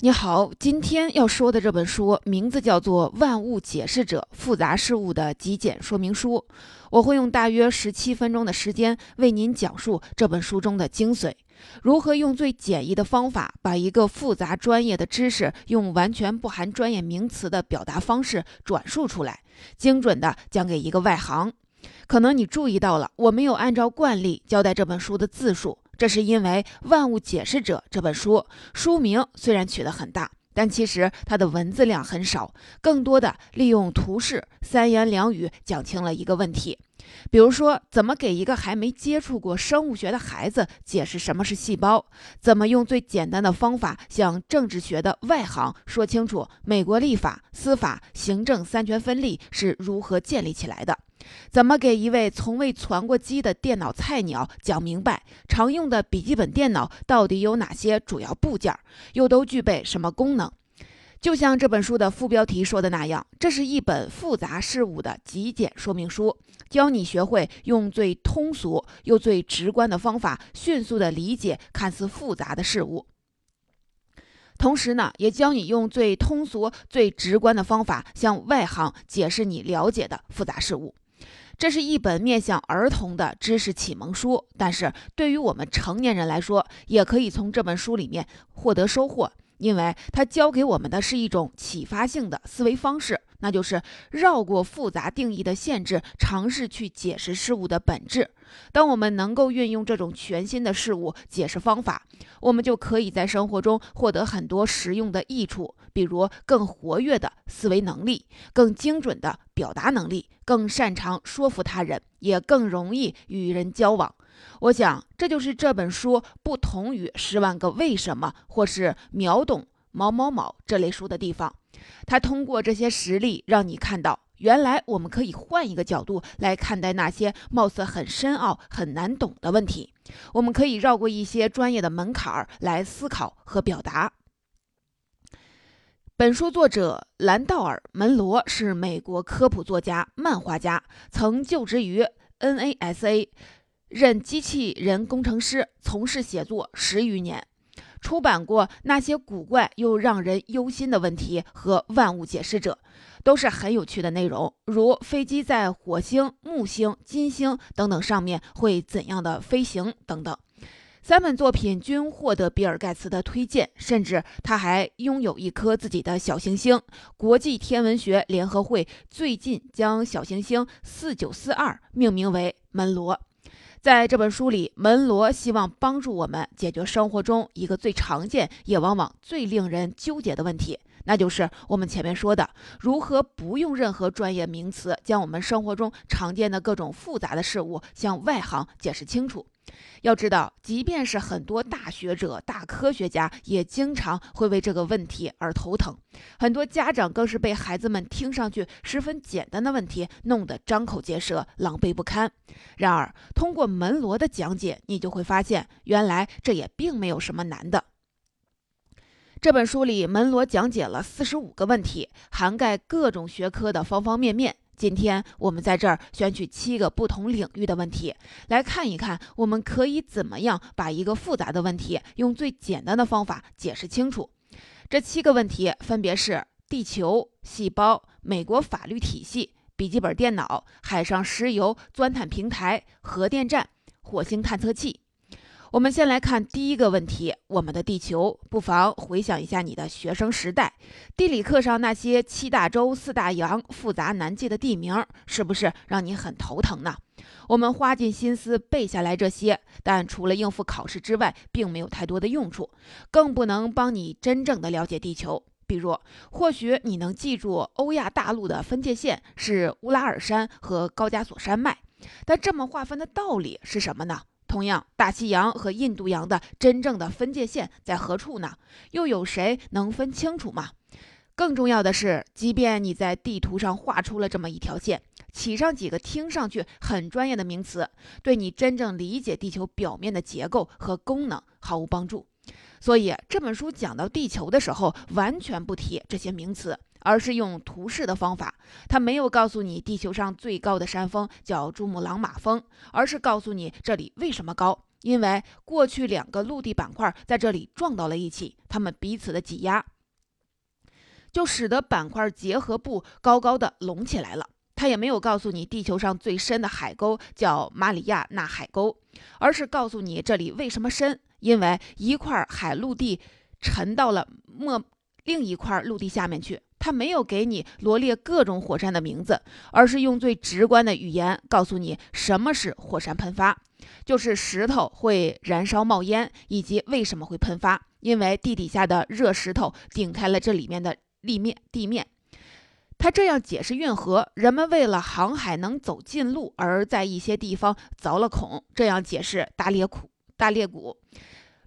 你好，今天要说的这本书名字叫做《万物解释者：复杂事物的极简说明书》。我会用大约十七分钟的时间为您讲述这本书中的精髓，如何用最简易的方法把一个复杂专业的知识用完全不含专业名词的表达方式转述出来，精准的讲给一个外行。可能你注意到了，我没有按照惯例交代这本书的字数。这是因为《万物解释者》这本书书名虽然取得很大，但其实它的文字量很少，更多的利用图示，三言两语讲清了一个问题。比如说，怎么给一个还没接触过生物学的孩子解释什么是细胞？怎么用最简单的方法向政治学的外行说清楚美国立法、司法、行政三权分立是如何建立起来的？怎么给一位从未传过机的电脑菜鸟讲明白常用的笔记本电脑到底有哪些主要部件，又都具备什么功能？就像这本书的副标题说的那样，这是一本复杂事物的极简说明书，教你学会用最通俗又最直观的方法，迅速地理解看似复杂的事物。同时呢，也教你用最通俗、最直观的方法，向外行解释你了解的复杂事物。这是一本面向儿童的知识启蒙书，但是对于我们成年人来说，也可以从这本书里面获得收获，因为它教给我们的是一种启发性的思维方式，那就是绕过复杂定义的限制，尝试去解释事物的本质。当我们能够运用这种全新的事物解释方法，我们就可以在生活中获得很多实用的益处。比如更活跃的思维能力、更精准的表达能力、更擅长说服他人，也更容易与人交往。我想，这就是这本书不同于《十万个为什么》或是《秒懂某某某》这类书的地方。它通过这些实例，让你看到，原来我们可以换一个角度来看待那些貌似很深奥、很难懂的问题。我们可以绕过一些专业的门槛儿来思考和表达。本书作者兰道尔·门罗是美国科普作家、漫画家，曾就职于 NASA，任机器人工程师，从事写作十余年，出版过《那些古怪又让人忧心的问题》和《万物解释者》，都是很有趣的内容，如飞机在火星、木星、金星等等上面会怎样的飞行等等。三本作品均获得比尔盖茨的推荐，甚至他还拥有一颗自己的小行星。国际天文学联合会最近将小行星四九四二命名为门罗。在这本书里，门罗希望帮助我们解决生活中一个最常见也往往最令人纠结的问题，那就是我们前面说的如何不用任何专业名词，将我们生活中常见的各种复杂的事物向外行解释清楚。要知道，即便是很多大学者、大科学家，也经常会为这个问题而头疼。很多家长更是被孩子们听上去十分简单的问题弄得张口结舌、狼狈不堪。然而，通过门罗的讲解，你就会发现，原来这也并没有什么难的。这本书里，门罗讲解了四十五个问题，涵盖各种学科的方方面面。今天我们在这儿选取七个不同领域的问题，来看一看我们可以怎么样把一个复杂的问题用最简单的方法解释清楚。这七个问题分别是：地球、细胞、美国法律体系、笔记本电脑、海上石油钻探平台、核电站、火星探测器。我们先来看第一个问题：我们的地球。不妨回想一下你的学生时代，地理课上那些七大洲、四大洋、复杂难记的地名，是不是让你很头疼呢？我们花尽心思背下来这些，但除了应付考试之外，并没有太多的用处，更不能帮你真正的了解地球。比如，或许你能记住欧亚大陆的分界线是乌拉尔山和高加索山脉，但这么划分的道理是什么呢？同样，大西洋和印度洋的真正的分界线在何处呢？又有谁能分清楚吗？更重要的是，即便你在地图上画出了这么一条线，起上几个听上去很专业的名词，对你真正理解地球表面的结构和功能毫无帮助。所以这本书讲到地球的时候，完全不提这些名词。而是用图示的方法，他没有告诉你地球上最高的山峰叫珠穆朗玛峰，而是告诉你这里为什么高，因为过去两个陆地板块在这里撞到了一起，它们彼此的挤压，就使得板块结合部高高的隆起来了。他也没有告诉你地球上最深的海沟叫马里亚纳海沟，而是告诉你这里为什么深，因为一块海陆地沉到了莫另一块陆地下面去。他没有给你罗列各种火山的名字，而是用最直观的语言告诉你什么是火山喷发，就是石头会燃烧冒烟，以及为什么会喷发，因为地底下的热石头顶开了这里面的立面地面。他这样解释运河：人们为了航海能走近路，而在一些地方凿了孔。这样解释大裂谷，大裂谷，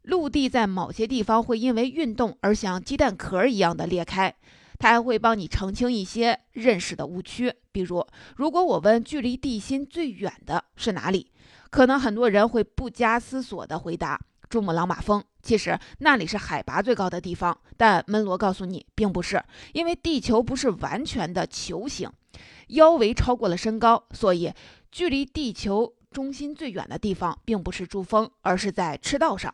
陆地在某些地方会因为运动而像鸡蛋壳一样的裂开。他还会帮你澄清一些认识的误区，比如，如果我问距离地心最远的是哪里，可能很多人会不加思索地回答珠穆朗玛峰。其实那里是海拔最高的地方，但门罗告诉你，并不是，因为地球不是完全的球形，腰围超过了身高，所以距离地球中心最远的地方并不是珠峰，而是在赤道上。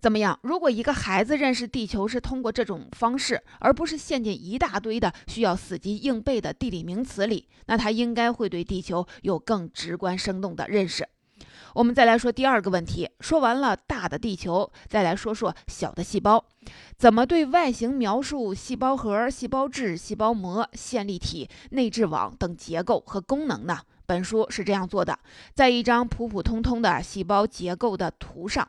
怎么样？如果一个孩子认识地球是通过这种方式，而不是陷进一大堆的需要死记硬背的地理名词里，那他应该会对地球有更直观生动的认识。我们再来说第二个问题，说完了大的地球，再来说说小的细胞，怎么对外形描述细胞核、细胞质、细胞膜、线粒体、内质网等结构和功能呢？本书是这样做的，在一张普普通通的细胞结构的图上，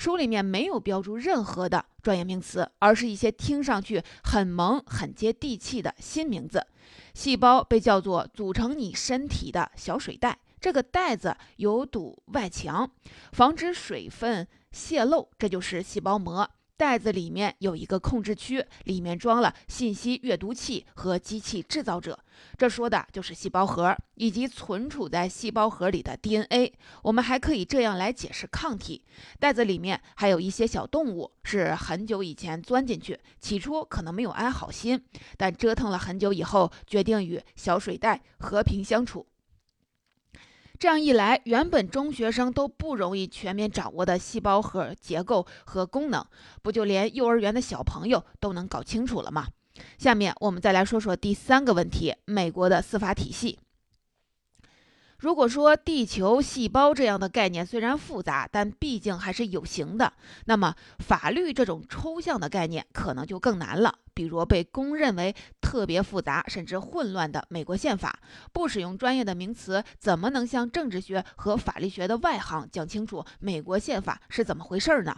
书里面没有标注任何的专业名词，而是一些听上去很萌、很接地气的新名字。细胞被叫做组成你身体的小水袋。这个袋子有堵外墙，防止水分泄漏，这就是细胞膜。袋子里面有一个控制区，里面装了信息阅读器和机器制造者，这说的就是细胞核以及存储在细胞核里的 DNA。我们还可以这样来解释抗体：袋子里面还有一些小动物，是很久以前钻进去，起初可能没有安好心，但折腾了很久以后，决定与小水袋和平相处。这样一来，原本中学生都不容易全面掌握的细胞核结构和功能，不就连幼儿园的小朋友都能搞清楚了吗？下面我们再来说说第三个问题：美国的司法体系。如果说地球细胞这样的概念虽然复杂，但毕竟还是有形的，那么法律这种抽象的概念可能就更难了。比如被公认为特别复杂甚至混乱的美国宪法，不使用专业的名词，怎么能向政治学和法律学的外行讲清楚美国宪法是怎么回事呢？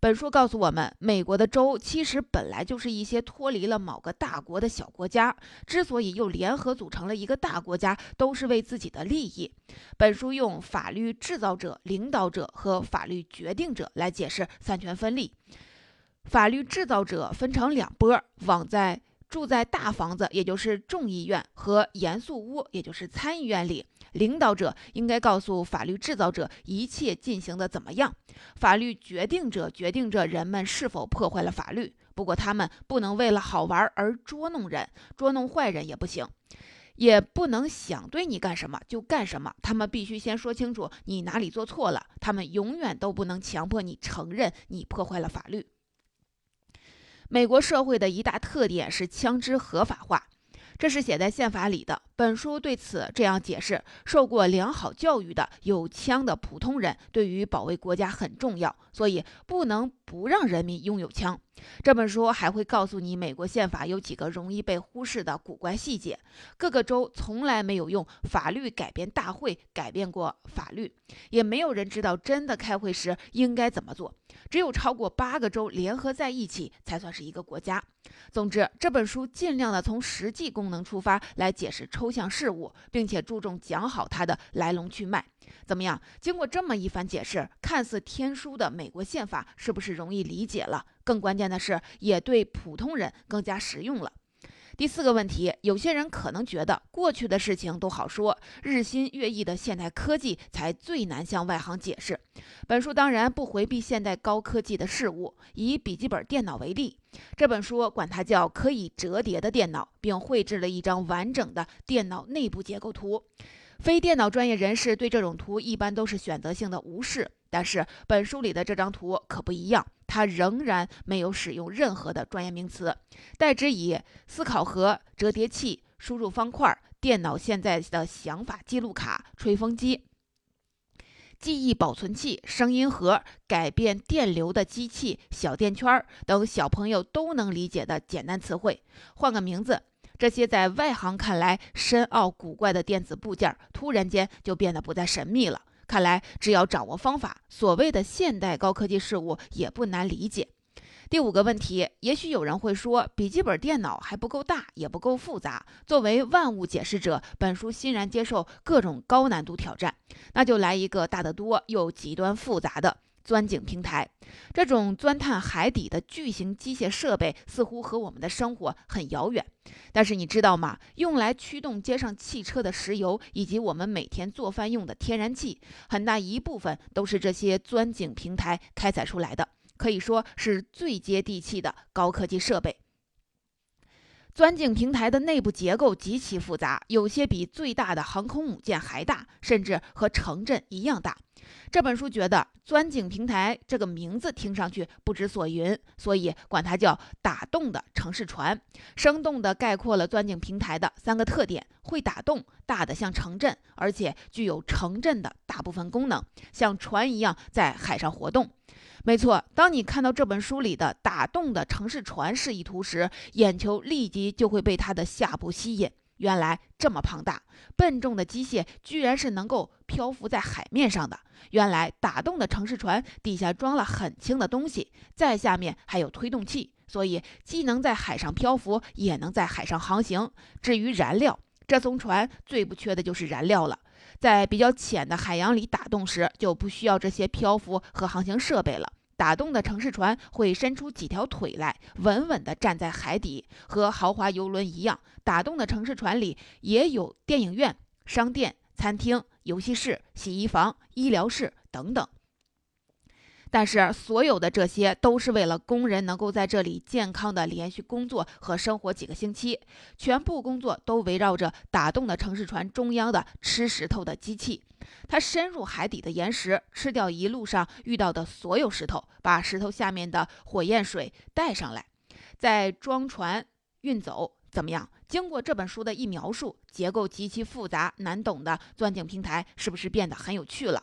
本书告诉我们，美国的州其实本来就是一些脱离了某个大国的小国家，之所以又联合组成了一个大国家，都是为自己的利益。本书用法律制造者、领导者和法律决定者来解释三权分立。法律制造者分成两波，往在住在大房子，也就是众议院和严肃屋，也就是参议院里。领导者应该告诉法律制造者一切进行的怎么样，法律决定者决定着人们是否破坏了法律。不过他们不能为了好玩而捉弄人，捉弄坏人也不行，也不能想对你干什么就干什么。他们必须先说清楚你哪里做错了，他们永远都不能强迫你承认你破坏了法律。美国社会的一大特点是枪支合法化。这是写在宪法里的。本书对此这样解释：受过良好教育的有枪的普通人，对于保卫国家很重要，所以不能不让人民拥有枪。这本书还会告诉你，美国宪法有几个容易被忽视的古怪细节。各个州从来没有用法律改变大会改变过法律，也没有人知道真的开会时应该怎么做。只有超过八个州联合在一起，才算是一个国家。总之，这本书尽量的从实际功能出发来解释抽象事物，并且注重讲好它的来龙去脉。怎么样？经过这么一番解释，看似天书的美国宪法是不是容易理解了？更关键的是，也对普通人更加实用了。第四个问题，有些人可能觉得过去的事情都好说，日新月异的现代科技才最难向外行解释。本书当然不回避现代高科技的事物，以笔记本电脑为例，这本书管它叫可以折叠的电脑，并绘制了一张完整的电脑内部结构图。非电脑专业人士对这种图一般都是选择性的无视，但是本书里的这张图可不一样，它仍然没有使用任何的专业名词，代之以思考盒、折叠器、输入方块、电脑现在的想法记录卡、吹风机。记忆保存器、声音盒、改变电流的机器、小电圈等小朋友都能理解的简单词汇，换个名字，这些在外行看来深奥古怪的电子部件，突然间就变得不再神秘了。看来，只要掌握方法，所谓的现代高科技事物也不难理解。第五个问题，也许有人会说，笔记本电脑还不够大，也不够复杂。作为万物解释者，本书欣然接受各种高难度挑战，那就来一个大得多又极端复杂的钻井平台。这种钻探海底的巨型机械设备，似乎和我们的生活很遥远。但是你知道吗？用来驱动街上汽车的石油，以及我们每天做饭用的天然气，很大一部分都是这些钻井平台开采出来的。可以说是最接地气的高科技设备。钻井平台的内部结构极其复杂，有些比最大的航空母舰还大，甚至和城镇一样大。这本书觉得“钻井平台”这个名字听上去不知所云，所以管它叫“打洞的城市船”，生动地概括了钻井平台的三个特点：会打洞，大的像城镇，而且具有城镇的大部分功能，像船一样在海上活动。没错，当你看到这本书里的打洞的城市船示意图时，眼球立即就会被它的下部吸引。原来这么庞大、笨重的机械，居然是能够漂浮在海面上的。原来打洞的城市船底下装了很轻的东西，在下面还有推动器，所以既能在海上漂浮，也能在海上航行。至于燃料，这艘船最不缺的就是燃料了。在比较浅的海洋里打洞时，就不需要这些漂浮和航行设备了。打洞的城市船会伸出几条腿来，稳稳地站在海底，和豪华游轮一样。打洞的城市船里也有电影院、商店、餐厅、游戏室、洗衣房、医疗室等等。但是，所有的这些都是为了工人能够在这里健康的连续工作和生活几个星期。全部工作都围绕着打洞的城市船中央的吃石头的机器。它深入海底的岩石，吃掉一路上遇到的所有石头，把石头下面的火焰水带上来，再装船运走。怎么样？经过这本书的一描述，结构极其复杂难懂的钻井平台，是不是变得很有趣了？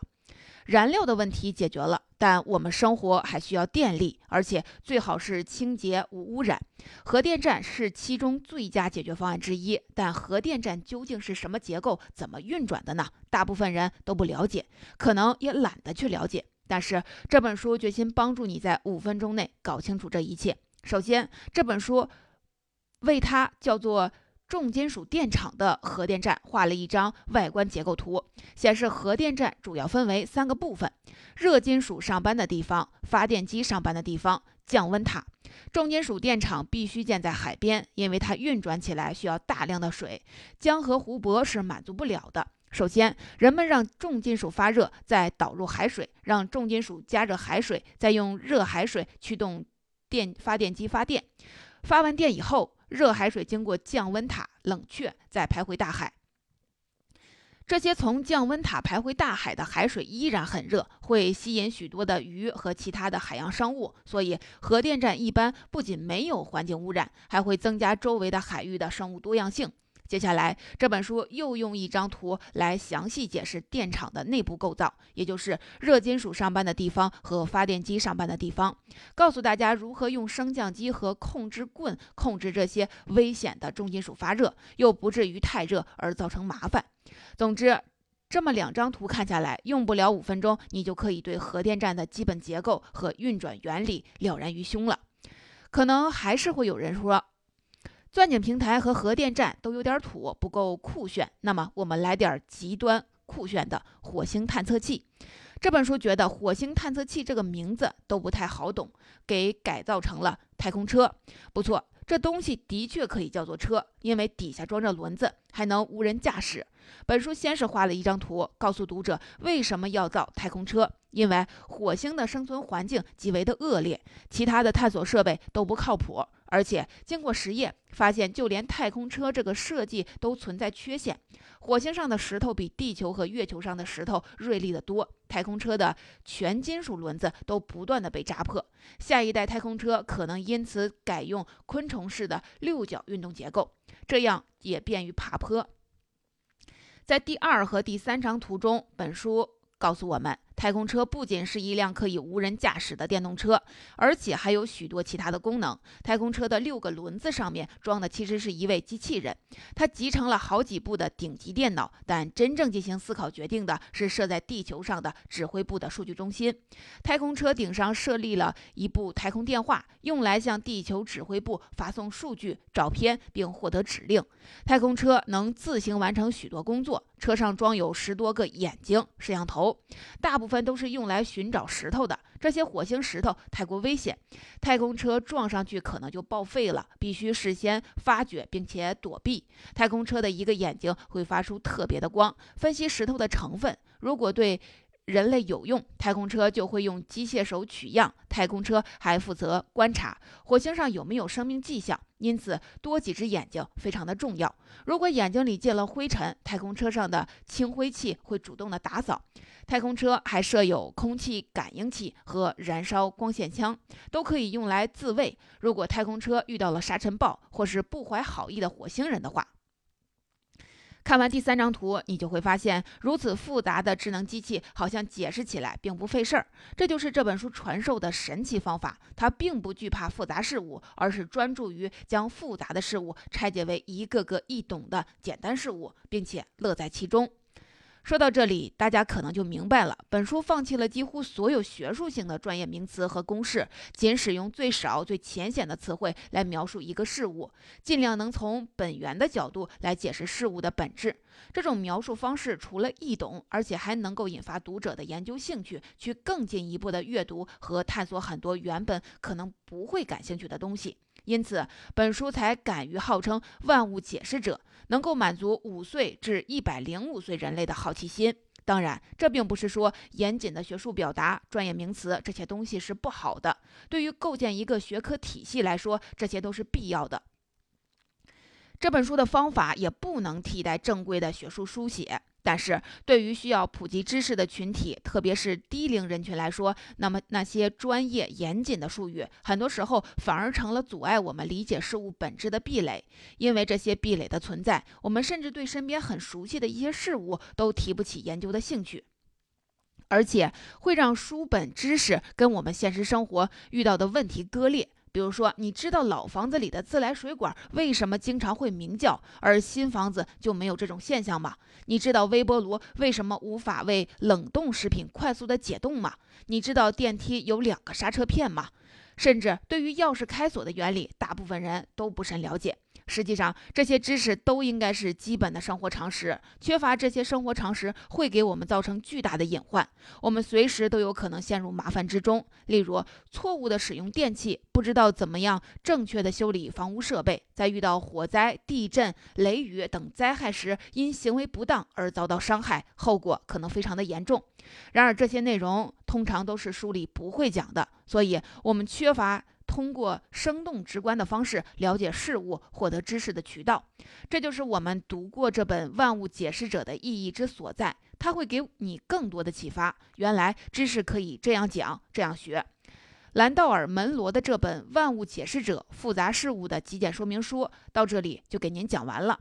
燃料的问题解决了，但我们生活还需要电力，而且最好是清洁无污染。核电站是其中最佳解决方案之一，但核电站究竟是什么结构、怎么运转的呢？大部分人都不了解，可能也懒得去了解。但是这本书决心帮助你在五分钟内搞清楚这一切。首先，这本书为它叫做。重金属电厂的核电站画了一张外观结构图，显示核电站主要分为三个部分：热金属上班的地方、发电机上班的地方、降温塔。重金属电厂必须建在海边，因为它运转起来需要大量的水，江河湖泊是满足不了的。首先，人们让重金属发热，再导入海水，让重金属加热海水，再用热海水驱动电发电机发电。发完电以后。热海水经过降温塔冷却，再排回大海。这些从降温塔排回大海的海水依然很热，会吸引许多的鱼和其他的海洋生物。所以，核电站一般不仅没有环境污染，还会增加周围的海域的生物多样性。接下来，这本书又用一张图来详细解释电厂的内部构造，也就是热金属上班的地方和发电机上班的地方，告诉大家如何用升降机和控制棍控制这些危险的重金属发热，又不至于太热而造成麻烦。总之，这么两张图看下来，用不了五分钟，你就可以对核电站的基本结构和运转原理了然于胸了。可能还是会有人说。钻井平台和核电站都有点土，不够酷炫。那么我们来点极端酷炫的火星探测器。这本书觉得火星探测器这个名字都不太好懂，给改造成了太空车。不错，这东西的确可以叫做车，因为底下装着轮子，还能无人驾驶。本书先是画了一张图，告诉读者为什么要造太空车，因为火星的生存环境极为的恶劣，其他的探索设备都不靠谱。而且经过实验发现，就连太空车这个设计都存在缺陷。火星上的石头比地球和月球上的石头锐利得多，太空车的全金属轮子都不断的被扎破。下一代太空车可能因此改用昆虫式的六角运动结构，这样也便于爬坡。在第二和第三张图中，本书告诉我们。太空车不仅是一辆可以无人驾驶的电动车，而且还有许多其他的功能。太空车的六个轮子上面装的其实是一位机器人，它集成了好几部的顶级电脑，但真正进行思考决定的是设在地球上的指挥部的数据中心。太空车顶上设立了一部太空电话，用来向地球指挥部发送数据、照片，并获得指令。太空车能自行完成许多工作，车上装有十多个眼睛、摄像头，大部。部分都是用来寻找石头的，这些火星石头太过危险，太空车撞上去可能就报废了，必须事先发掘并且躲避。太空车的一个眼睛会发出特别的光，分析石头的成分，如果对。人类有用，太空车就会用机械手取样。太空车还负责观察火星上有没有生命迹象，因此多几只眼睛非常的重要。如果眼睛里进了灰尘，太空车上的清灰器会主动的打扫。太空车还设有空气感应器和燃烧光线枪，都可以用来自卫。如果太空车遇到了沙尘暴或是不怀好意的火星人的话。看完第三张图，你就会发现，如此复杂的智能机器好像解释起来并不费事儿。这就是这本书传授的神奇方法。它并不惧怕复杂事物，而是专注于将复杂的事物拆解为一个个易懂的简单事物，并且乐在其中。说到这里，大家可能就明白了，本书放弃了几乎所有学术性的专业名词和公式，仅使用最少、最浅显的词汇来描述一个事物，尽量能从本源的角度来解释事物的本质。这种描述方式除了易懂，而且还能够引发读者的研究兴趣，去更进一步的阅读和探索很多原本可能不会感兴趣的东西。因此，本书才敢于号称万物解释者，能够满足五岁至一百零五岁人类的好奇心。当然，这并不是说严谨的学术表达、专业名词这些东西是不好的。对于构建一个学科体系来说，这些都是必要的。这本书的方法也不能替代正规的学术书写。但是对于需要普及知识的群体，特别是低龄人群来说，那么那些专业严谨的术语，很多时候反而成了阻碍我们理解事物本质的壁垒。因为这些壁垒的存在，我们甚至对身边很熟悉的一些事物都提不起研究的兴趣，而且会让书本知识跟我们现实生活遇到的问题割裂。比如说，你知道老房子里的自来水管为什么经常会鸣叫，而新房子就没有这种现象吗？你知道微波炉为什么无法为冷冻食品快速的解冻吗？你知道电梯有两个刹车片吗？甚至对于钥匙开锁的原理，大部分人都不甚了解。实际上，这些知识都应该是基本的生活常识。缺乏这些生活常识，会给我们造成巨大的隐患。我们随时都有可能陷入麻烦之中。例如，错误的使用电器，不知道怎么样正确的修理房屋设备，在遇到火灾、地震、雷雨等灾害时，因行为不当而遭到伤害，后果可能非常的严重。然而，这些内容通常都是书里不会讲的，所以我们缺乏。通过生动直观的方式了解事物、获得知识的渠道，这就是我们读过这本《万物解释者》的意义之所在。它会给你更多的启发。原来知识可以这样讲、这样学。兰道尔·门罗的这本《万物解释者：复杂事物的极简说明书》到这里就给您讲完了。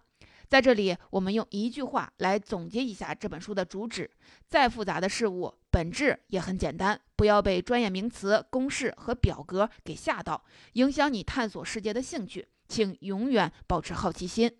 在这里，我们用一句话来总结一下这本书的主旨：再复杂的事物，本质也很简单。不要被专业名词、公式和表格给吓到，影响你探索世界的兴趣。请永远保持好奇心。